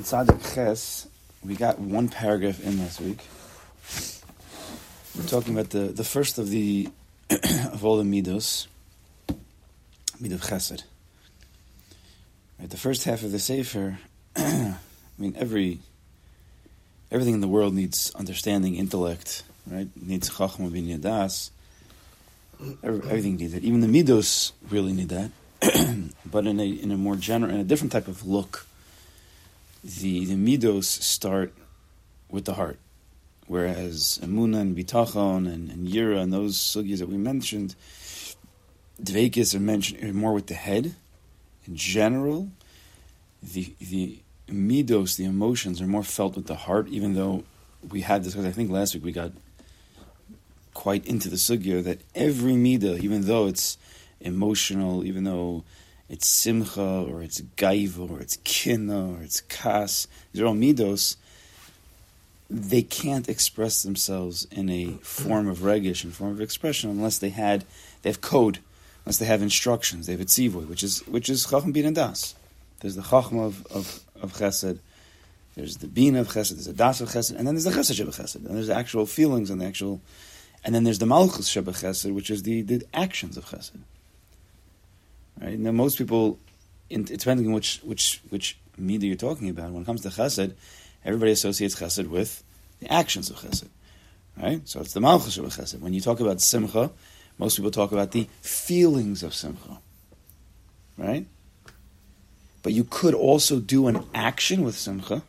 in Tzadik Ches, we got one paragraph in last week. We're talking about the, the first of the of all the midos, mid of Chesed. Right, the first half of the Sefer. I mean, every everything in the world needs understanding, intellect, right? Needs chachma bin yadas. Everything needs it. Even the midos really need that. but in a in a more general, in a different type of look, the the midos start with the heart, whereas emuna and bitachon and, and yira and those sugyas that we mentioned, dveikis are mentioned more with the head. In general, the the midos, the emotions, are more felt with the heart. Even though we had this, because I think last week we got quite into the sugya that every midah, even though it's emotional, even though it's simcha or it's gaiva or it's kina or it's kas, these are all midos. They can't express themselves in a form of regish, in form of expression, unless they had they have code, unless they have instructions. They have a tzivoy, which is which is chacham bin das. There's the chacham of, of, of chesed. There's the bin of chesed. There's the das of chesed, and then there's the chesed of chesed. And there's the actual feelings and the actual, and then there's the malchus sheba chesed, which is the, the actions of chesed. Right? Now, most people, in, depending on which which which midah you're talking about, when it comes to chesed, everybody associates chesed with the actions of chesed. Right? So it's the malchus of chesed. When you talk about simcha, most people talk about the feelings of simcha. Right? But you could also do an action with simcha.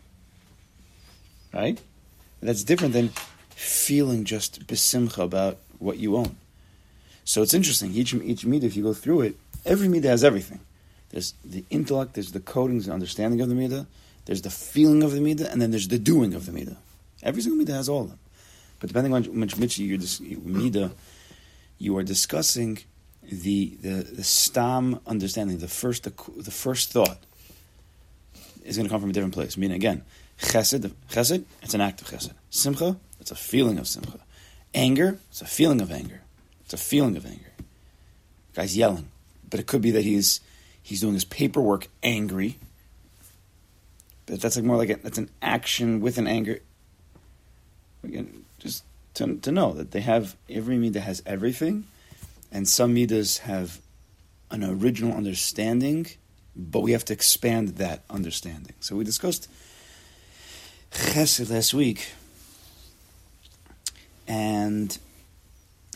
Right? That's different than feeling just besimcha about what you own. So it's interesting. Each each midah, if you go through it, every midah has everything. There's the intellect, there's the codings, the understanding of the midah, there's the feeling of the midah, and then there's the doing of the midah. Every single midah has all of them. But depending on which mitzvah you're midah, you are discussing the, the the stam understanding, the first the, the first thought is going to come from a different place. Meaning again, chesed, chesed, it's an act of chesed. Simcha, it's a feeling of simcha. Anger, it's a feeling of anger. It's a feeling of anger. Guy's yelling, but it could be that he's he's doing his paperwork angry. But that's like more like a, that's an action with an anger. Again, just to, to know that they have every midah has everything, and some midas have an original understanding, but we have to expand that understanding. So we discussed chesed last week, and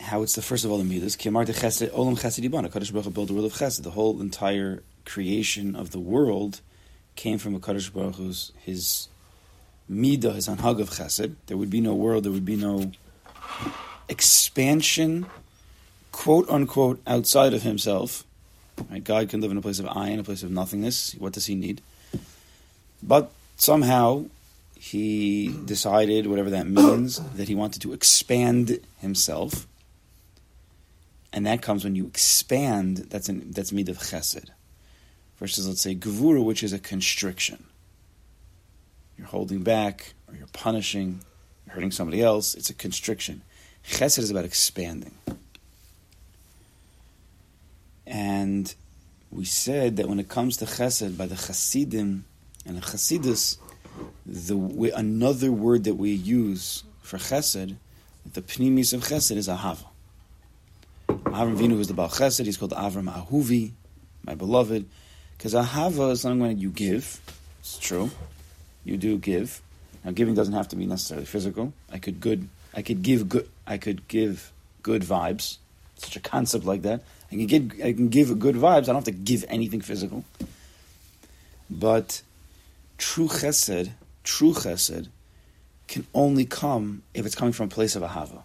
how it's the first of all the midas. Kiamar de chesed olam chesed yibana. Kadosh Baruch built the world of chesed. The whole entire creation of the world came from a Kadosh Baruch Hu's his midah, his anhag of chesed. There would be no world. There would be no expansion, quote unquote, outside of himself. Right? God can live in a place of ayin, a place of nothingness. What does he need? But somehow he decided, whatever that means, that he wanted to expand himself. And that comes when you expand, that's an, that's mid of chesed. Versus, let's say, gevura, which is a constriction. You're holding back, or you're punishing, you're hurting somebody else. It's a constriction. Chesed is about expanding. And we said that when it comes to chesed, by the chasidim and the chasidus, the another word that we use for chesed, the pnimis of chesed is ahava. Avram Vinu is the Baal Chesed. He's called Avram Ahuvi, my beloved, because ahava is something that you give. It's true, you do give. Now, giving doesn't have to be necessarily physical. I could good. I could give good. I could give good vibes. Such a concept like that. I can give. I can give good vibes. I don't have to give anything physical. But true chesed, true chesed, can only come if it's coming from a place of ahava.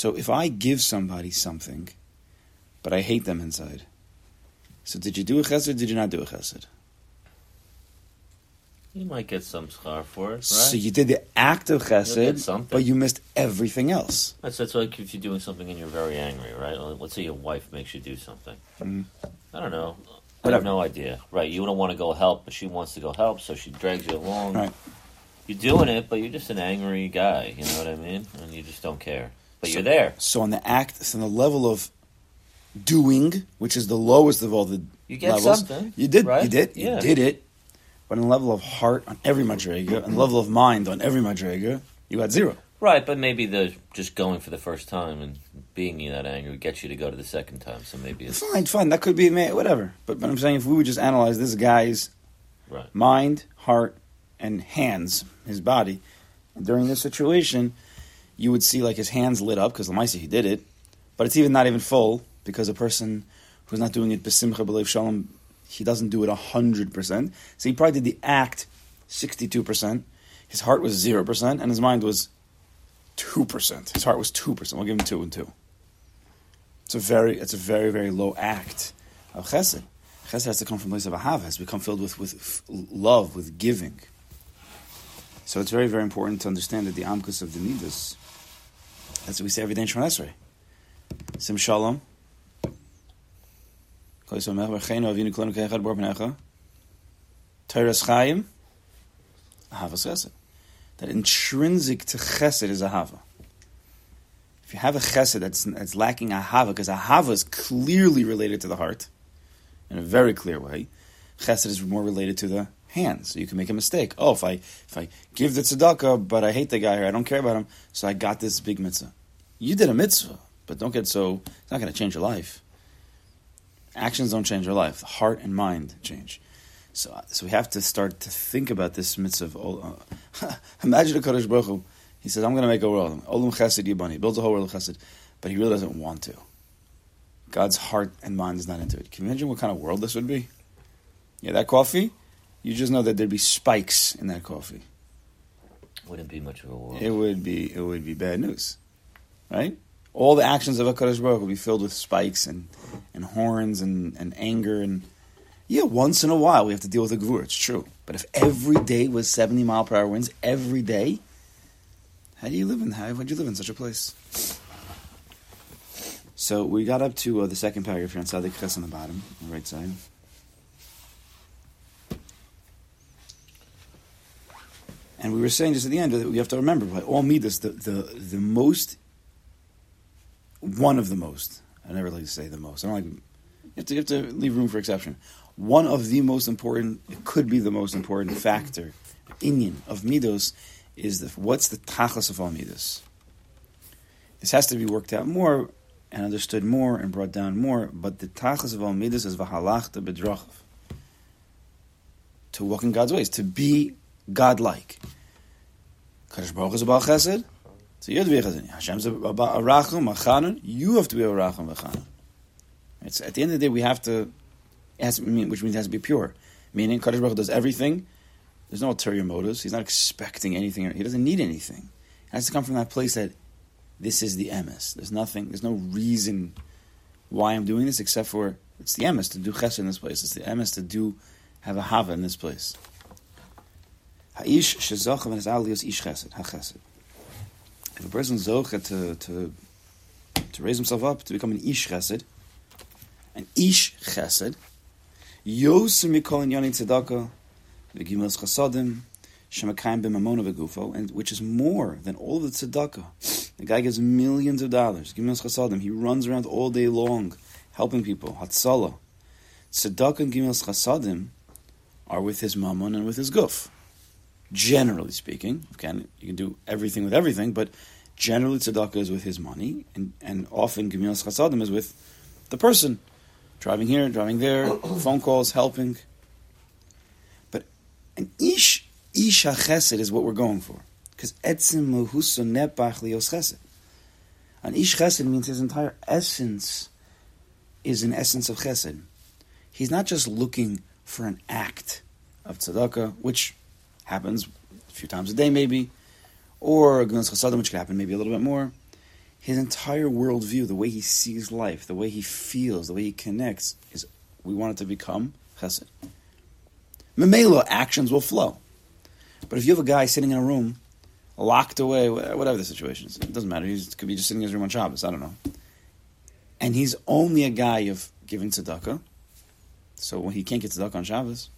So if I give somebody something, but I hate them inside, so did you do a chesed? Did you not do a chesed? You might get some scar for it, right? So you did the act of chesed, but you missed everything else. That's, that's like if you're doing something and you're very angry, right? Let's say your wife makes you do something. Mhm. I don't know. I have no idea. Right? You don't want to go help, but she wants to go help, so she drags you along. Right. You're doing it, but you're just an angry guy. You know what I mean? And you just don't care. But So- you're there. So on the act, so on the level of doing, which is the lowest of all the You get levels, something. you did, right? you did, you Yeah. did it, but on the level of heart on every madrega, and level of mind on every madrega, you got zero. Right, but maybe the just going for the first time and being in that anger gets you to go to the second time. So maybe it's Fine, fine. That could be whatever. But, but I'm saying if we would just analyze this guy's right. mind, heart, and hands, his body, during this situation, you would see like his hands lit up because Lamaisi he did it, but it's even not even full because a person who's not doing it besimcha b'leiv shalom, he doesn't do it hundred percent. So he probably did the act sixty-two percent. His heart was zero percent, and his mind was two percent. His heart was two percent. We'll give him two and two. It's a very, it's a very, very low act of chesed. Chesed has to come from a place of ahava, has to become filled with, with love, with giving. So it's very, very important to understand that the amkus of the midas, that's what we say every day in Shemon Esrei. Sim shalom. Kol yisrael melech v'cheinu avinu kolenu k'echad bor pnecha. Teres chayim. Ahavas chesed. That intrinsic to chesed is ahava. If you have a chesed that's, that's lacking ahava, because ahava is clearly related to the heart, in a very clear way, chesed is more related to the hands. You can make a mistake. Oh, if I if I give the tzedakah, but I hate the guy or I don't care about him, so I got this big mitzvah. You did a mitzvah, but don't get so. It's not going to change your life. Actions don't change your life. Heart and mind change. So, so we have to start to think about this mitzvah. Uh, imagine a Kodesh Baruch Hu, He says, "I'm going to make a world. Olam Chesed Yibani." He builds a whole world of Chesed, but he really doesn't want to. God's heart and mind is not into it. Can you imagine what kind of world this would be? Yeah, that coffee. You just know that there'd be spikes in that coffee. Wouldn't be much of a world. It would be it would be bad news, right? All the actions of Hakadosh Baruch would be filled with spikes and, and horns and, and anger and yeah. Once in a while we have to deal with a gvur. It's true, but if every day was seventy mile per hour winds every day, how do you live in the how would you live in such a place? So we got up to uh, the second paragraph here on Sadik on the bottom, on the right side. And we were saying just at the end that we have to remember, by all midas, the, the, the most, one of the most, I never like to say the most, I don't like, you have, to, you have to leave room for exception. One of the most important, it could be the most important factor, inyan of midos, is the, what's the tachas of all midas? This has to be worked out more and understood more and brought down more, but the tachas of all midas is v'halachta bedrachav. To walk in God's ways, to be godlike. Kadosh Baruch is about chesed, so you have to be a chesed. Hashem's about arachim, achanun, you have to be a arachim, achanun. It's at the end of the day we have to, has which means it has to be pure. Meaning Kadosh Baruch does everything. There's no ulterior motives. He's not expecting anything. He doesn't need anything. It has to come from that place that this is the emes. There's nothing. There's no reason why I'm doing this except for it's the emes to do chesed in this place. It's the emes to do have a hava in this place. Ha'ish shezocha v'nes aliyos ish chesed, ha-chesed. If a person zocha to, to, to raise himself up, to become an ish chesed, an ish chesed, yosim mikol in yoni tzedakah, v'gimels chasadim, shemakayim b'mamona v'gufo, and which is more than all the tzedakah. The guy gives millions of dollars, gimels chasadim, he runs around all day long, helping people, hatzala. Tzedakah and gimels chasadim are with his mammon and with his guf generally speaking. Again, you can do everything with everything, but generally tzedakah is with his money, and, and often gemilas chasadim is with the person, driving here, driving there, phone calls, helping. But an ish, ish chesed is what we're going for. Because etzim mehuso nepach lios chesed. An ish chesed means his entire essence is an essence of chesed. He's not just looking for an act of tzedakah, which happens a few times a day maybe, or Gunas Chasadim, which could happen maybe a little bit more. His entire worldview, the way he sees life, the way he feels, the way he connects, is we want it to become chesed. Memela actions will flow. But if you have a guy sitting in a room, locked away, whatever the situation is, it doesn't matter. He could be just sitting in his room on Shabbos, I don't know. And he's only a guy of giving tzedakah, so when he can't get tzedakah on Shabbos,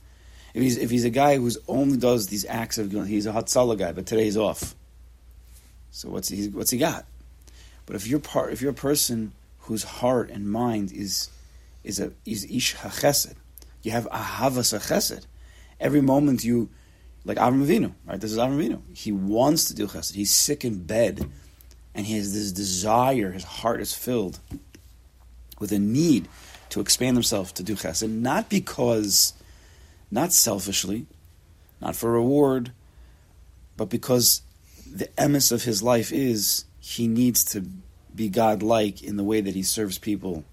if he's if he's a guy who's only does these acts of he's a hatzala guy, but today he's off. So what's he what's he got? But if you're part if you're a person whose heart and mind is is a is ish hachesed, you have ahavas hachesed, Every moment you, like Avram Avinu, right? This is Avram Avinu. He wants to do chesed. He's sick in bed, and he has this desire. His heart is filled with a need to expand himself to do chesed, not because, not selfishly, not for reward, but because the emes of his life is he needs to be God-like in the way that he serves people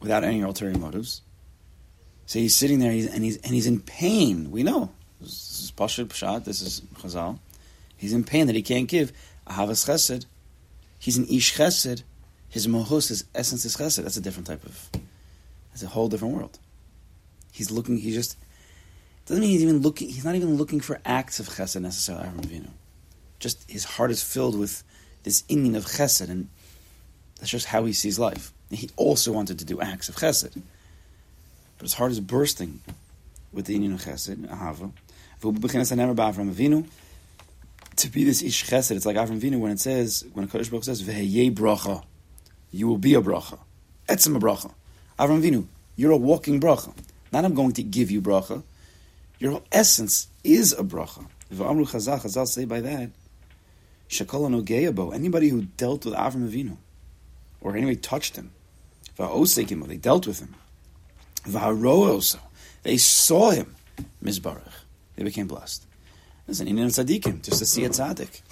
without any ulterior motives. So he's sitting there and he's and he's in pain. We know this is Pashut Pshat. This is Chazal. He's in pain that he can't give Ahavas Chesed. He's an Ish Chesed. His mohus, his essence is Chesed. That's a different type of. That's a whole different world. He's looking. He just doesn't mean he's even looking. He's not even looking for acts of Chesed necessarily. Avram Avinu. Just his heart is filled with this inyan of Chesed, and that's just how he sees life. He also wanted to do acts of Chesed, but his heart is bursting with the inyan of Chesed, Ahava. To be this ish chesed, it's like Avram Avinu when it says, when a Kodesh Baruch says, "Veheyei bracha," you will be a bracha. Etzem a bracha. Avram Avinu, you're a walking bracha. Not I'm going to give you bracha. Your essence is a bracha. V'amru Chazal, Chazal say by that, Shekala Nogeyabo, anybody who dealt with Avram Avinu, or anybody touched him, Va'osekim, they dealt with him, Va'aroso, they saw him, Mizbarach, they became blessed. Listen, in tzaddikim, just to see a tzaddik,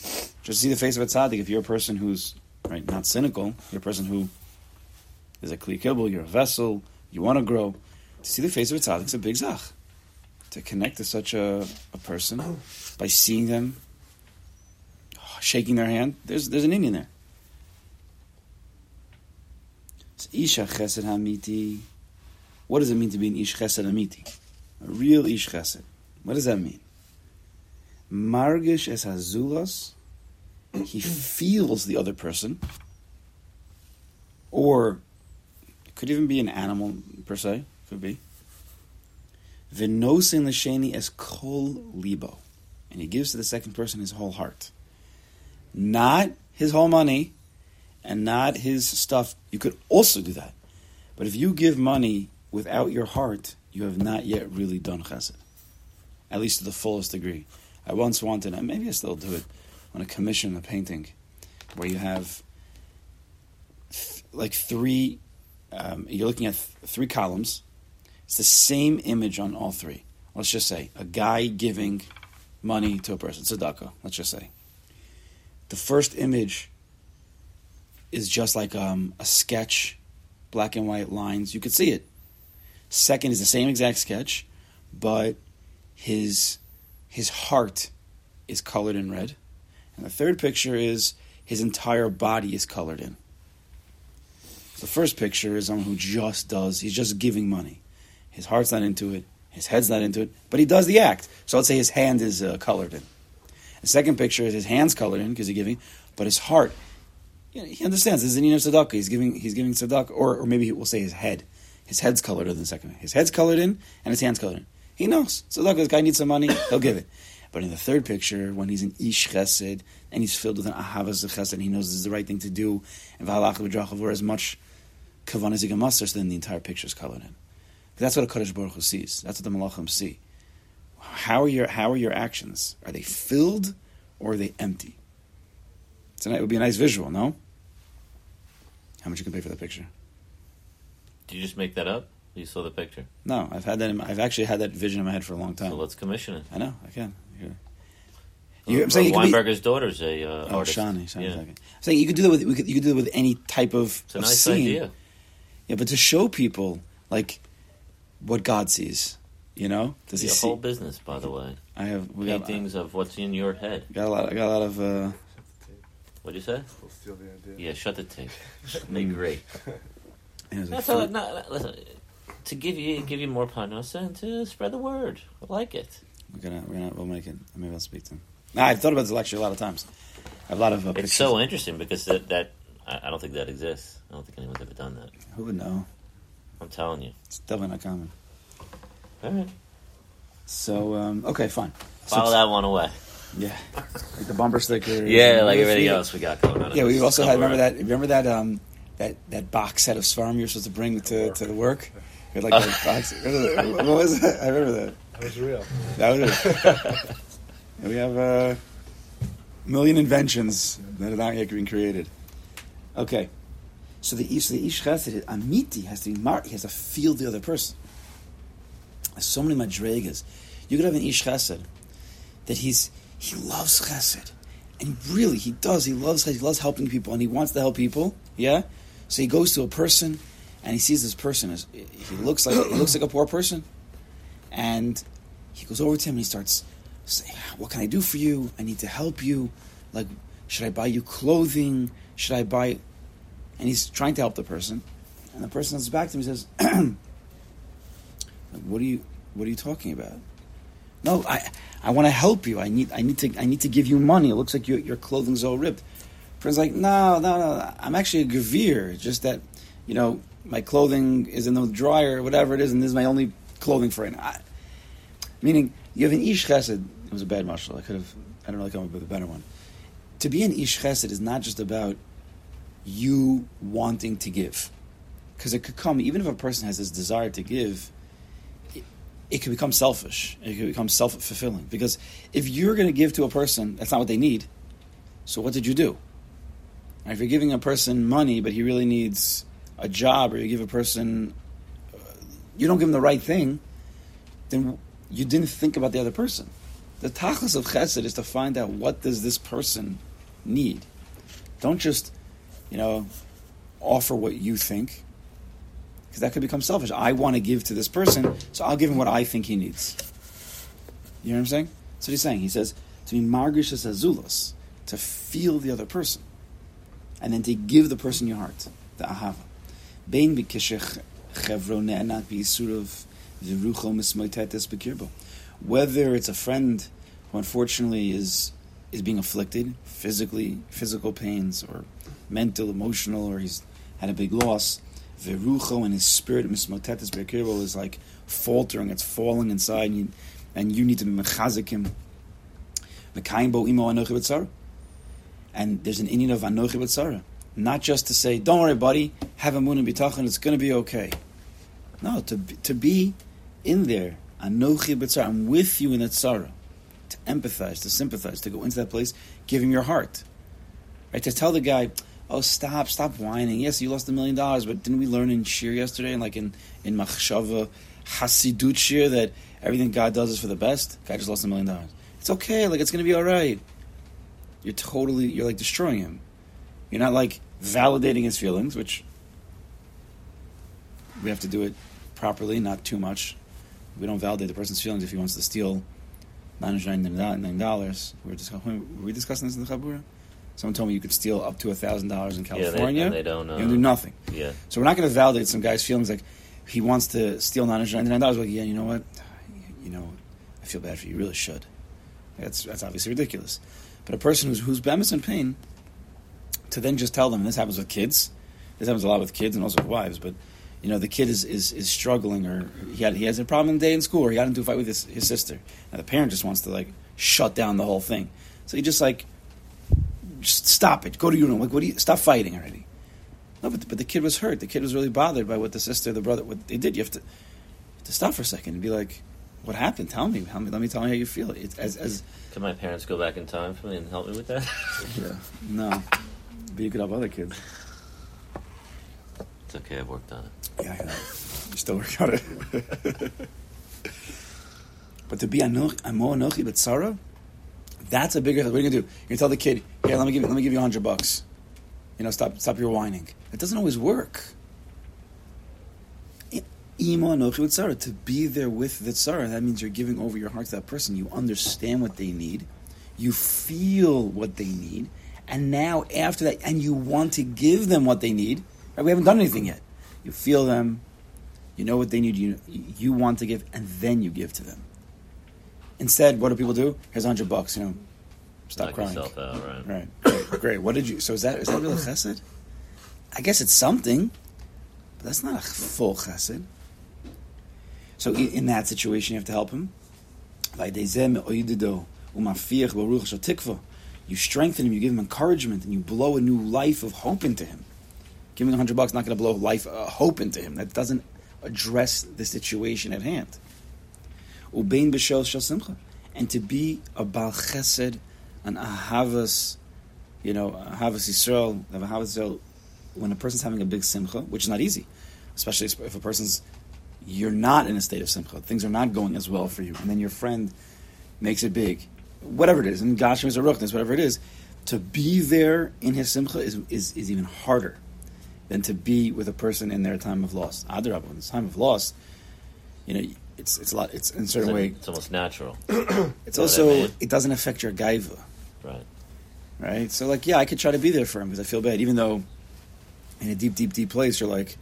just to see the face of a tzaddik. If you're a person who's right, not cynical, you're a person who is a kli kibbul, you're a vessel, you want to grow. To see the face of a tzaddik is a big zach. To connect to such a, a person by seeing them, shaking their hand, there's there's an inyan there. It's Isha Chesed Hamiti. What does it mean to be an Ish Chesed Hamiti? A real Ish Chesed. What does that mean? Margish es hazulas, he feels the other person, or it could even be an animal per se, could be. Venosin l'sheni es kol libo, and he gives to the second person his whole heart, not his whole money, and not his stuff. You could also do that, but if you give money without your heart, you have not yet really done chesed, at least to the fullest degree. I once wanted, and maybe I still do it, on a commission a painting where you have th- like three, um, you're looking at th- three columns. It's the same image on all three. Let's just say a guy giving money to a person, tzedakah, let's just say. The first image is just like um, a sketch, black and white lines. You could see it. Second is the same exact sketch, but his his heart is colored in red. And the third picture is his entire body is colored in. The first picture is someone who just does, he's just giving money. His heart's not into it, his head's not into it, but he does the act. So let's say his hand is uh, colored in. The second picture is his hand's colored in because he's giving, but his heart, you know, he understands this is an of tzedakah. He's giving, he's giving tzedakah, or, or maybe we'll say his head. His head's colored in the second. His head's colored in, and his hand's colored in. He knows. Look, this guy needs some money, he'll give it. But in the third picture, when he's an ish chesed, and he's filled with an ahavas chesed, and he knows this is the right thing to do, and v'halach v'drachav, as much kavan as he muster, so then the entire picture is colored in. That's what a Kadosh Baruch Hu sees. That's what the Malachim see. How are your How are your actions? Are they filled or are they empty? Tonight would be a nice visual, no? How much you can pay for that picture? Did you just make that up? You saw the picture. No, I've had that. In my, I've actually had that vision in my head for a long time. So let's commission it. I know. I can. Here. You, I'm saying Weinberger's be, daughter's a uh, oh, artist. Shani, Shani yeah. I'm saying you could do that with you could, you could do that with any type of. It's a of nice scene. idea. Yeah, but to show people like what God sees, you know, does he see? whole business, by the way. I have we paintings got, of what's in your head. Got a lot. I got a lot of. Uh, What'd you say? We'll steal the idea. Yeah, shut the tape. Be great. Yeah, That's all. No, listen, to give you give you more panos and to spread the word. I like it. We're gonna we're gonna we'll make it. Maybe I'll speak to him. Nah, I've thought about this lecture a lot of times. I have a lot of. Uh, it's so interesting because that, that I, I don't think that exists. I don't think anyone's ever done that. Who would know? I'm telling you, it's definitely not common. All right. So um, okay, fine. File so, that one away. Yeah, like the bumper sticker. Yeah, like everything else we got going on. Yeah, we also had remember that remember that um that that box set of Svarm you're supposed to bring to, to the work. We had like a box. What was it? I remember that. That was real. That was it. And we have a million inventions that are not yet being created. Okay, so the ish, the ish chesed, amiti has to be mar, he has to feel the other person. There's so many madrigas. You could have an ish chesed that he's he loves chesed, and really he does. He loves chesed. He loves helping people, and he wants to help people. Yeah, so he goes to a person, and he sees this person as he looks like he looks like a poor person, and he goes over to him and he starts saying, ah, "What can I do for you? I need to help you. Like, should I buy you clothing? Should I buy?" And he's trying to help the person, and the person comes back to him and says, "What are you? What are you talking about?" No, I I want to help you. I need I need to I need to give you money. It looks like your your clothing's all ripped. Friend's like, no, no, no. I'm actually a gavir. Just that, you know, my clothing is in the dryer, whatever it is, and this is my only clothing for. I, meaning, you have an ish chesed. It was a bad marshal. I could have. I don't know. Come up with a better one. To be an ish chesed is not just about you wanting to give, because it could come even if a person has this desire to give. It, it could become selfish. It could become self fulfilling. Because if you're going to give to a person, that's not what they need. So what did you do? If you're giving a person money, but he really needs a job, or you give a person, uh, you don't give him the right thing, then you didn't think about the other person. The tachlis of chesed is to find out what does this person need. Don't just, you know, offer what you think, because that could become selfish. I want to give to this person, so I'll give him what I think he needs. You know what I'm saying? That's what he's saying. He says to be margish as azulos, to feel the other person, and then to give the person your heart, the ahava. Bein. Whether it's a friend who unfortunately is is being afflicted physically, physical pains, or mental, emotional, or he's had a big loss, Verucho and his spirit, mismotetes b'kirbo, is like faltering, it's falling inside, and you, and you need to be mechazik him. Mekayim bo imo anochi b'tzara. And there's an inyan of anochi. Not just to say, don't worry, buddy, have a moon and bitachon, it's going to be okay. No, to, to be in there, anochi I'm with you in that tzara. To empathize, to sympathize, to go into that place, give him your heart. Right? To tell the guy, oh, stop, stop whining. Yes, you lost a million dollars, but didn't we learn in Shir yesterday, and like in, in Machshava, Hasidut Shir, that everything God does is for the best? Guy just lost a million dollars. It's okay, like it's to be all right. You're totally, you're like destroying him. You're not like validating his feelings, which we have to do it properly, not too much. We don't validate the person's feelings if he wants to steal nine hundred ninety-nine dollars. We were discussing. Were we discussing this in the Chabura? Someone told me you could steal up to thousand dollars in Yeah, they- California. and they don't, uh, You do nothing. Yeah. So we're not going to validate some guy's feelings like he wants to steal nine hundred ninety-nine dollars. Like, yeah, you know what? You know, I feel bad for you. You really should. That's that's obviously ridiculous. But a person who's who's bemis in pain, to then just tell them, this happens with kids. This happens a lot with kids and also with wives. But you know, the kid is, is, is struggling, or he had he has a problem in the day in school, or he got into a fight with his, his sister. And the parent just wants to like shut down the whole thing. So he just like, just stop it. Go to your room. Like, what do you stop fighting already? No, but but the kid was hurt. The kid was really bothered by what the sister, the brother, what they did. You have to to stop for a second and be like, "What happened? Tell me. Tell me. Let me tell me how you feel." It's as as Can my parents go back in time for me and help me with that? yeah, no, but you could help other kids. it's okay. I've worked on it. Yeah, I know. You still work on it. but to be anoch- amo anochi but tzara, that's a bigger. What are you gonna do? You're gonna tell the kid, "Here, let me give you, let me give you hundred bucks." You know, stop stop your whining. It doesn't always work. To be there with the tzara. That means you're giving over your heart to that person. You understand what they need. You feel what they need, and now after that, and you want to give them what they need. Right? We haven't done anything yet. You feel them. You know what they need. You you want to give, and then you give to them. Instead, what do people do? Here's hundred bucks. You know, stop Knock crying. yourself out, right? Right. Great. Great. What did you? So is that is that really chesed? I guess it's something, but that's not a full chesed. So in that situation, you have to help him. You strengthen him. You give him encouragement, and you blow a new life of hope into him. Giving a hundred bucks not going to blow life uh, hope into him. That doesn't address the situation at hand. Ubein b'shel shel simcha, and to be a bal chesed, an ahavas, you know, ahavas Yisrael, ahavas Yisrael, when a person's having a big simcha, which is not easy, especially if a person's you're not in a state of simcha, things are not going as well for you, and then your friend makes it big, whatever it is, and Gashim is a ruchnis, whatever it is, to be there in his simcha is, is, is even harder than to be with a person in their time of loss. Adarab, in this time of loss, you know, it's it's a lot. It's in a certain It's, way. it's almost natural. It's know what I also it doesn't affect your gaiva, Right. right? So like, yeah, I could try to be there for him because I feel bad, even though in a deep, deep, deep place you're like,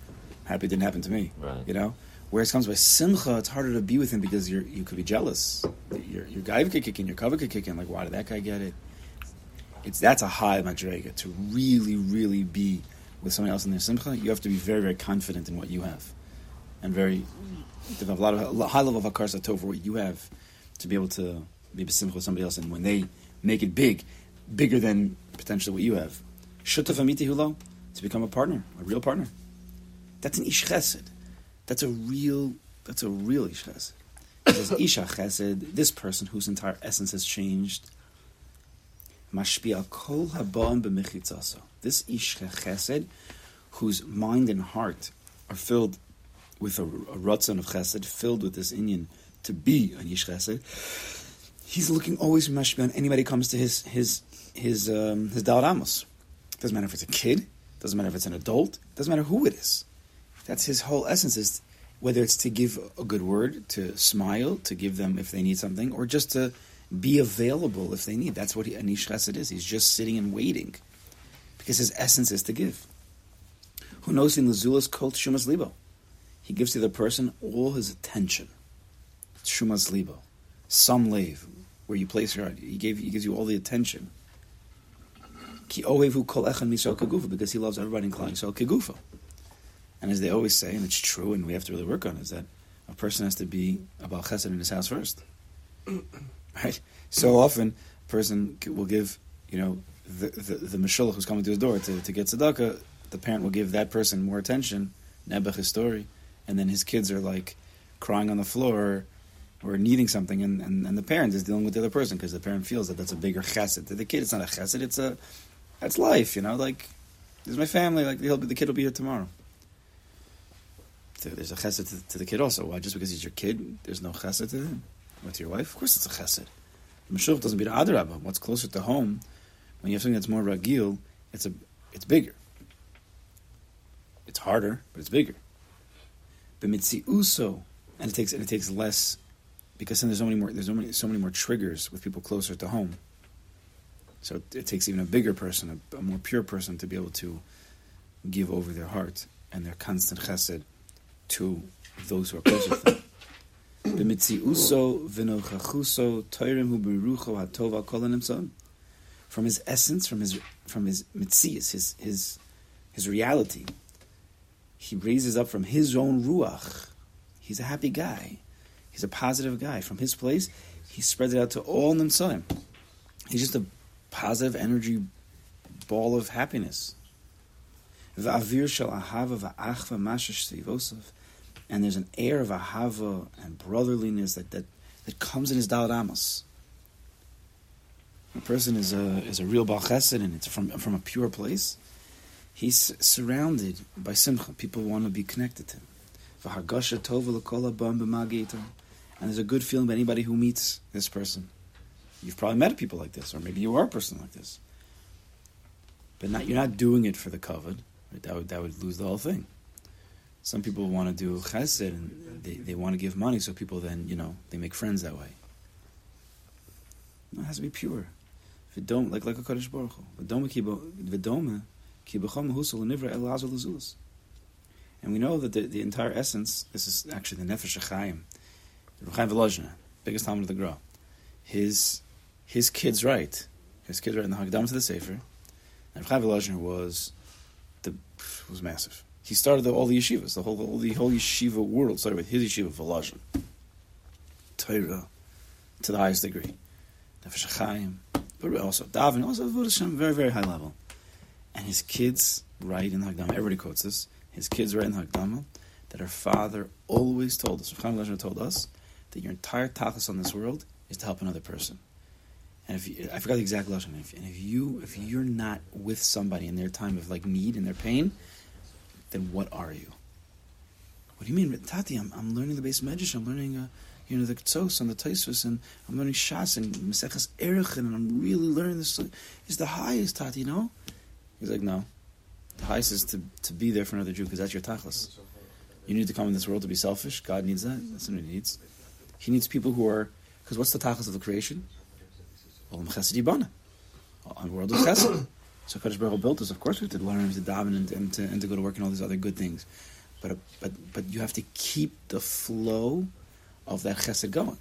happy it didn't happen to me, Right. you know. Whereas it comes by simcha, it's harder to be with him because you're you could be jealous. Your your gaiva could kick in, your cover could kick in. Like, why did that guy get it? It's that's a high madrega to really, really be with someone else in their simcha. You have to be very, very confident in what you have, and very have a lot of a high level of hakar satov for what you have to be able to be besimcha with somebody else. And when they make it big, bigger than potentially what you have, shutaf amiti hulo to become a partner, a real partner. That's an ish chesed. That's a real. That's a real ish chesed. Says isha chesed. This person whose entire essence has changed. Kol. This ish chesed, whose mind and heart are filled with a, a ratzon of chesed, filled with this inyan to be an ish chesed. He's looking always mashpia on anybody comes to his his his um, his dal ramos. Doesn't matter if it's a kid. Doesn't matter if it's an adult. Doesn't matter who it is. That's his whole essence. Is whether it's to give a good word, to smile, to give them if they need something, or just to be available if they need. That's what Anish Chesed is. He's just sitting and waiting because his essence is to give. Who knows in the Zulas called Shumas Libo? He gives to the person all his attention. Shumas Libo. Some lave, where you place your heart. He, gave, he gives you all the attention. Ki ohevu kol echan misal because he loves everybody in Klal Yisrael kegufa. And as they always say, and it's true, and we have to really work on, it, is that a person has to be about chesed in his house first. right? So often, a person will give, you know, the the, the mashulach who's coming to his door to, to get tzedakah, the parent will give that person more attention, nebuch his story, and then his kids are like crying on the floor or needing something, and, and, and the parent is dealing with the other person because the parent feels that that's a bigger chesed. To the kid, it's not a chesed, it's a, that's life, you know, like, this is my family, like, he'll be, the kid will be here tomorrow. So there's a chesed to, to the kid also. Why? Just because he's your kid, there's no chesed to him? With your wife? Of course it's a chesed. Mashuch doesn't be the adrabah. What's closer to home, when you have something that's more ragil, it's a, it's bigger. It's harder, but it's bigger. Uso, and it takes and it takes less, because then there's so many more there's so many, so many more triggers with people closer to home. So it, it takes even a bigger person, a, a more pure person, to be able to give over their heart and their constant chesed to those who are closer to them. From his essence, from his from his mitzias, his his his reality, he raises up from his own ruach. He's a happy guy. He's a positive guy. From his place, he spreads it out to all nimtzonim. He's just a positive energy ball of happiness. And there's an air of ahava and brotherliness that, that, that comes in his Dalad Amos. A person is a is a real Baal Chesed and it's from from a pure place. He's surrounded by simcha. People want to be connected to him. And there's a good feeling by anybody who meets this person. You've probably met people like this, or maybe you are a person like this. But not, you're not doing it for the covet. Right? That would that would lose the whole thing some people want to do chesed and they, they want to give money, so people then, you know, they make friends that way. It has to be pure. V'dom, like like a Kaddish Baruch Hu. V'dom And we know that the, the entire essence, this is actually the Nefesh HaChaim, the Ruchaim Volozhina, biggest Talmud of the Gra. His, his kid's right. His kid's right in the Hagdam to the Sefer. And Ruchaim Volozhina was, the, was massive. He started the, all the yeshivas, the whole, the whole yeshiva world started with his yeshiva Volozhin. Torah, to the highest degree. Nefesh HaChaim, but also Davin, also Avodah very, very high level. And his kids write in Hagdama, everybody quotes this, his kids write in Hagdama, that her father always told us, Chaim Leshner told us, that your entire tachlis on this world is to help another person. And if you, I forgot the exact lesson, and if, and if you if you're not with somebody in their time of like need and their pain, then what are you? What do you mean, Tati? I'm, I'm learning the base medrash. I'm learning, uh, you know, the Tzos and the Taisus, and I'm learning Shas and Maseches Erechin, and I'm really learning this. Is the highest, Tati? You know? He's like, no. The highest is to, to be there for another Jew because that's your tachlis. You need to come in this world to be selfish. God needs that. That's what He needs. He needs people who are because what's the tachlis of the creation? Olam Chesed Yibana. On world of Chesed. So Kadosh Baruch built us. Of course, we have to learn to daven and, and, to, and to go to work and all these other good things. But but but you have to keep the flow of that Chesed going.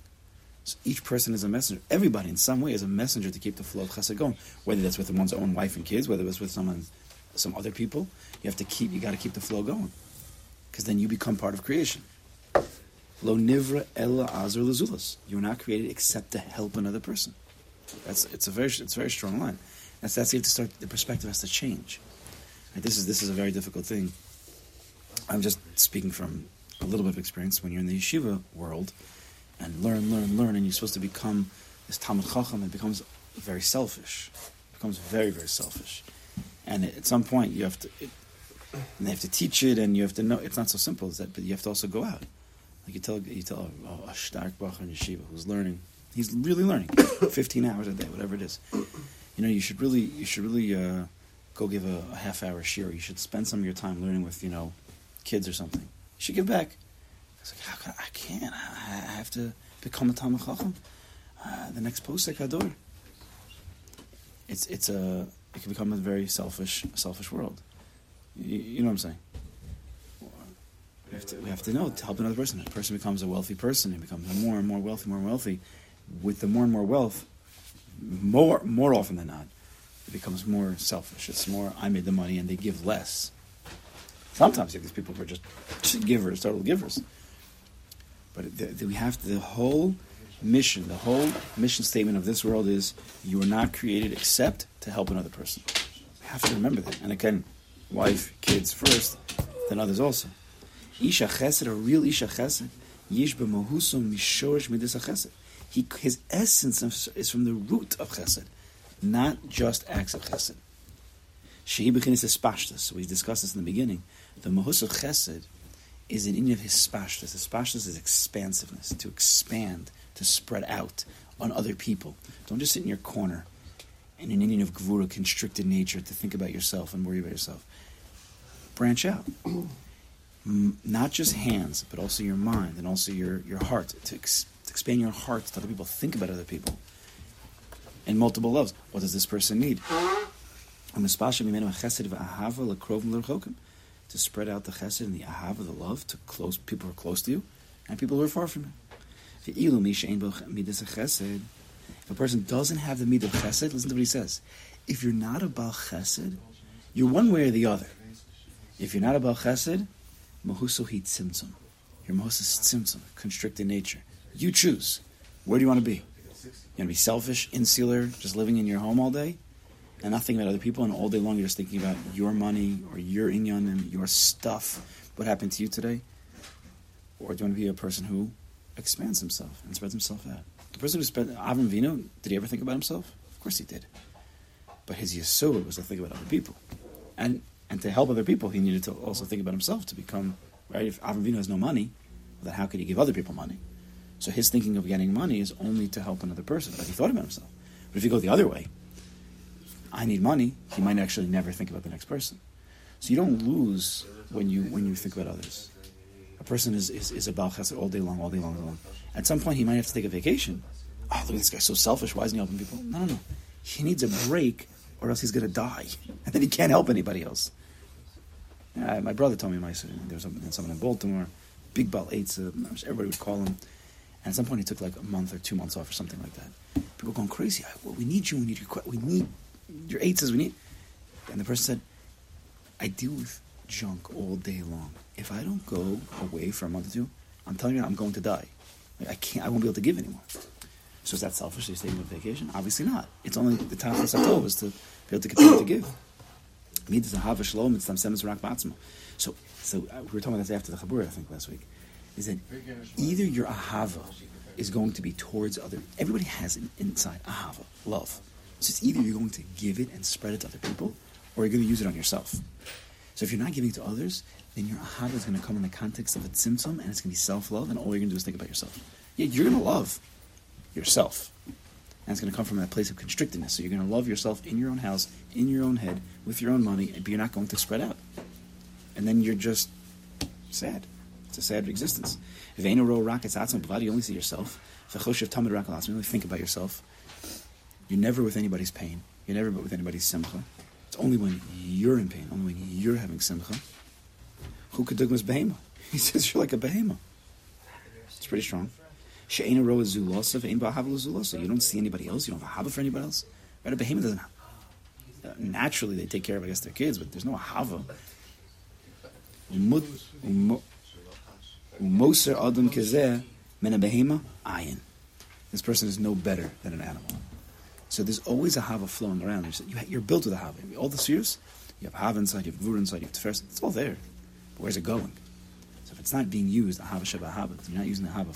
So each person is a messenger. Everybody, in some way, is a messenger to keep the flow of Chesed going. Whether that's with one's own wife and kids, whether it's with someone, some other people, you have to keep. You got to keep the flow going, because then you become part of creation. Lo nivra ella azur lezulas. You are not created except to help another person. That's it's a very it's a very strong line. That's that's you have to start. The perspective has to change. Right, this is this is a very difficult thing. I'm just speaking from a little bit of experience. When you're in the yeshiva world, and learn, learn, learn, and you're supposed to become this Talmud Chacham, it becomes very selfish. It becomes very, very selfish. And at some point, you have to, it, and they have to teach it, and you have to know. It's not so simple as that, but you have to also go out. Like you tell, you tell a, a stark bacher in yeshiva who's learning. He's really learning, 15 hours a day, whatever it is. You know, you should really, you should really uh, go give a, a half hour shir. You should spend some of your time learning with, you know, kids or something. You should give back. Like, how can I, I can't. I, I have to become a Talmud Chacham. Uh, the next posek Hador. It's it's a it can become a very selfish selfish world. You, you know what I'm saying? We have to we have to know to help another person. A person becomes a wealthy person. He becomes more and more wealthy, more wealthy. With the more and more wealth, more more often than not, it becomes more selfish. It's more I made the money and they give less. Sometimes you have these people who are just givers, total givers. But the, the, we have to, the whole mission, the whole mission statement of this world is you are not created except to help another person. We have to remember that. And again, wife, kids first, then others also. Isha chesed, a real Isha chesed, yish mishorish chesed. He, his essence is from the root of chesed, not just acts of chesed. Shehi b'chinis. So we discussed this in the beginning. The mahus of chesed is an in of hispashtas. Hispashtas is expansiveness, to expand, to spread out on other people. Don't just sit in your corner in an inyan of gvura, constricted nature, to think about yourself and worry about yourself. Branch out. Not just hands, but also your mind and also your, your heart. To, ex, to expand your heart to other people. Think about other people. And multiple loves. What does this person need? Uh-huh. To spread out the chesed and the ahava, the love, to close people who are close to you and people who are far from you. If a person doesn't have the midah of chesed, listen to what he says. If you're not about chesed, you're one way or the other. If you're not a bal chesed, mahusohi tzimtzum. Your mahus is tzimtzum, constricted nature. You choose. Where do you want to be? You want to be selfish, insular, just living in your home all day? And not thinking about other people, and all day long you're just thinking about your money or your inyan and your stuff. What happened to you today? Or do you want to be a person who expands himself and spreads himself out? The person who spent Avram Vino, did he ever think about himself? Of course he did. But his yesod was to think about other people, and and to help other people, he needed to also think about himself to become right. If Avram Vino has no money, then how could he give other people money? So his thinking of getting money is only to help another person. But he thought about himself. But if you go the other way, I need money, he might actually never think about the next person. So you don't lose when you when you think about others. A person is, is, is about chesed all day long, all day long, all day long. At some point, he might have to take a vacation. Oh, look at this guy, so selfish. Why isn't he helping people? No, no, no. He needs a break, or else he's going to die, and then he can't help anybody else. My brother told me my there was someone in Baltimore, big ball eights, uh, everybody would call him. And at some point, he took like a month or two months off or something like that. People going crazy. Well, we need you. We need you. We need your eight says we need. And the person said, I deal with junk all day long. If I don't go away for a month or two, I'm telling you, I'm going to die. Like, I can't. I won't be able to give anymore. So is that selfish? He's taking a vacation? Obviously not. It's only the time for Satov is to be able to continue to give. Midas a hava shalom. It's semis rak batzma. So, so uh, we were talking about this after the chabur, I think last week. Is that either your ahava is going to be towards other. Everybody has an inside ahava, love. So it's either you're going to give it and spread it to other people, or you're going to use it on yourself. So if you're not giving it to others, then your ahava is going to come in the context of a tzimtzum, and it's going to be self-love, and all you're going to do is think about yourself. Yeah, you're going to love yourself. And it's going to come from that place of constrictedness. So you're going to love yourself in your own house, in your own head, with your own money, but you're not going to spread out. And then you're just sad. It's a sad existence. You only see yourself. You only think about yourself. You're never with anybody's pain. You're never with anybody's simcha. It's only when you're in pain, only when you're having simcha. Do behemoth? He says you're like a behemoth. It's pretty strong. She'ena roa zulosa ve'en ba'hava zulosa. You don't see anybody else. You don't have ahava for anybody else. Right? A behemoth doesn't. Uh, naturally, they take care of, I guess, their kids, but there's no hava. Adam a behema ayin. This person is no better than an animal. So there's always ahava flowing around. You're built with ahava. All the spheres, you have hava inside, you have gvur inside, you have tiferes. It's all there. But where's it going? So if it's not being used, ahava sheba hava, if you're not using the hava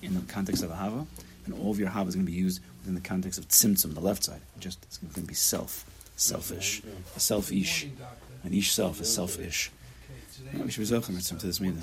in the context of ahava, then all of your hava is going to be used within the context of tzimtzum, the left side. Just it's going to be self, selfish, a selfish, and each self is selfish. we should be to this meeting.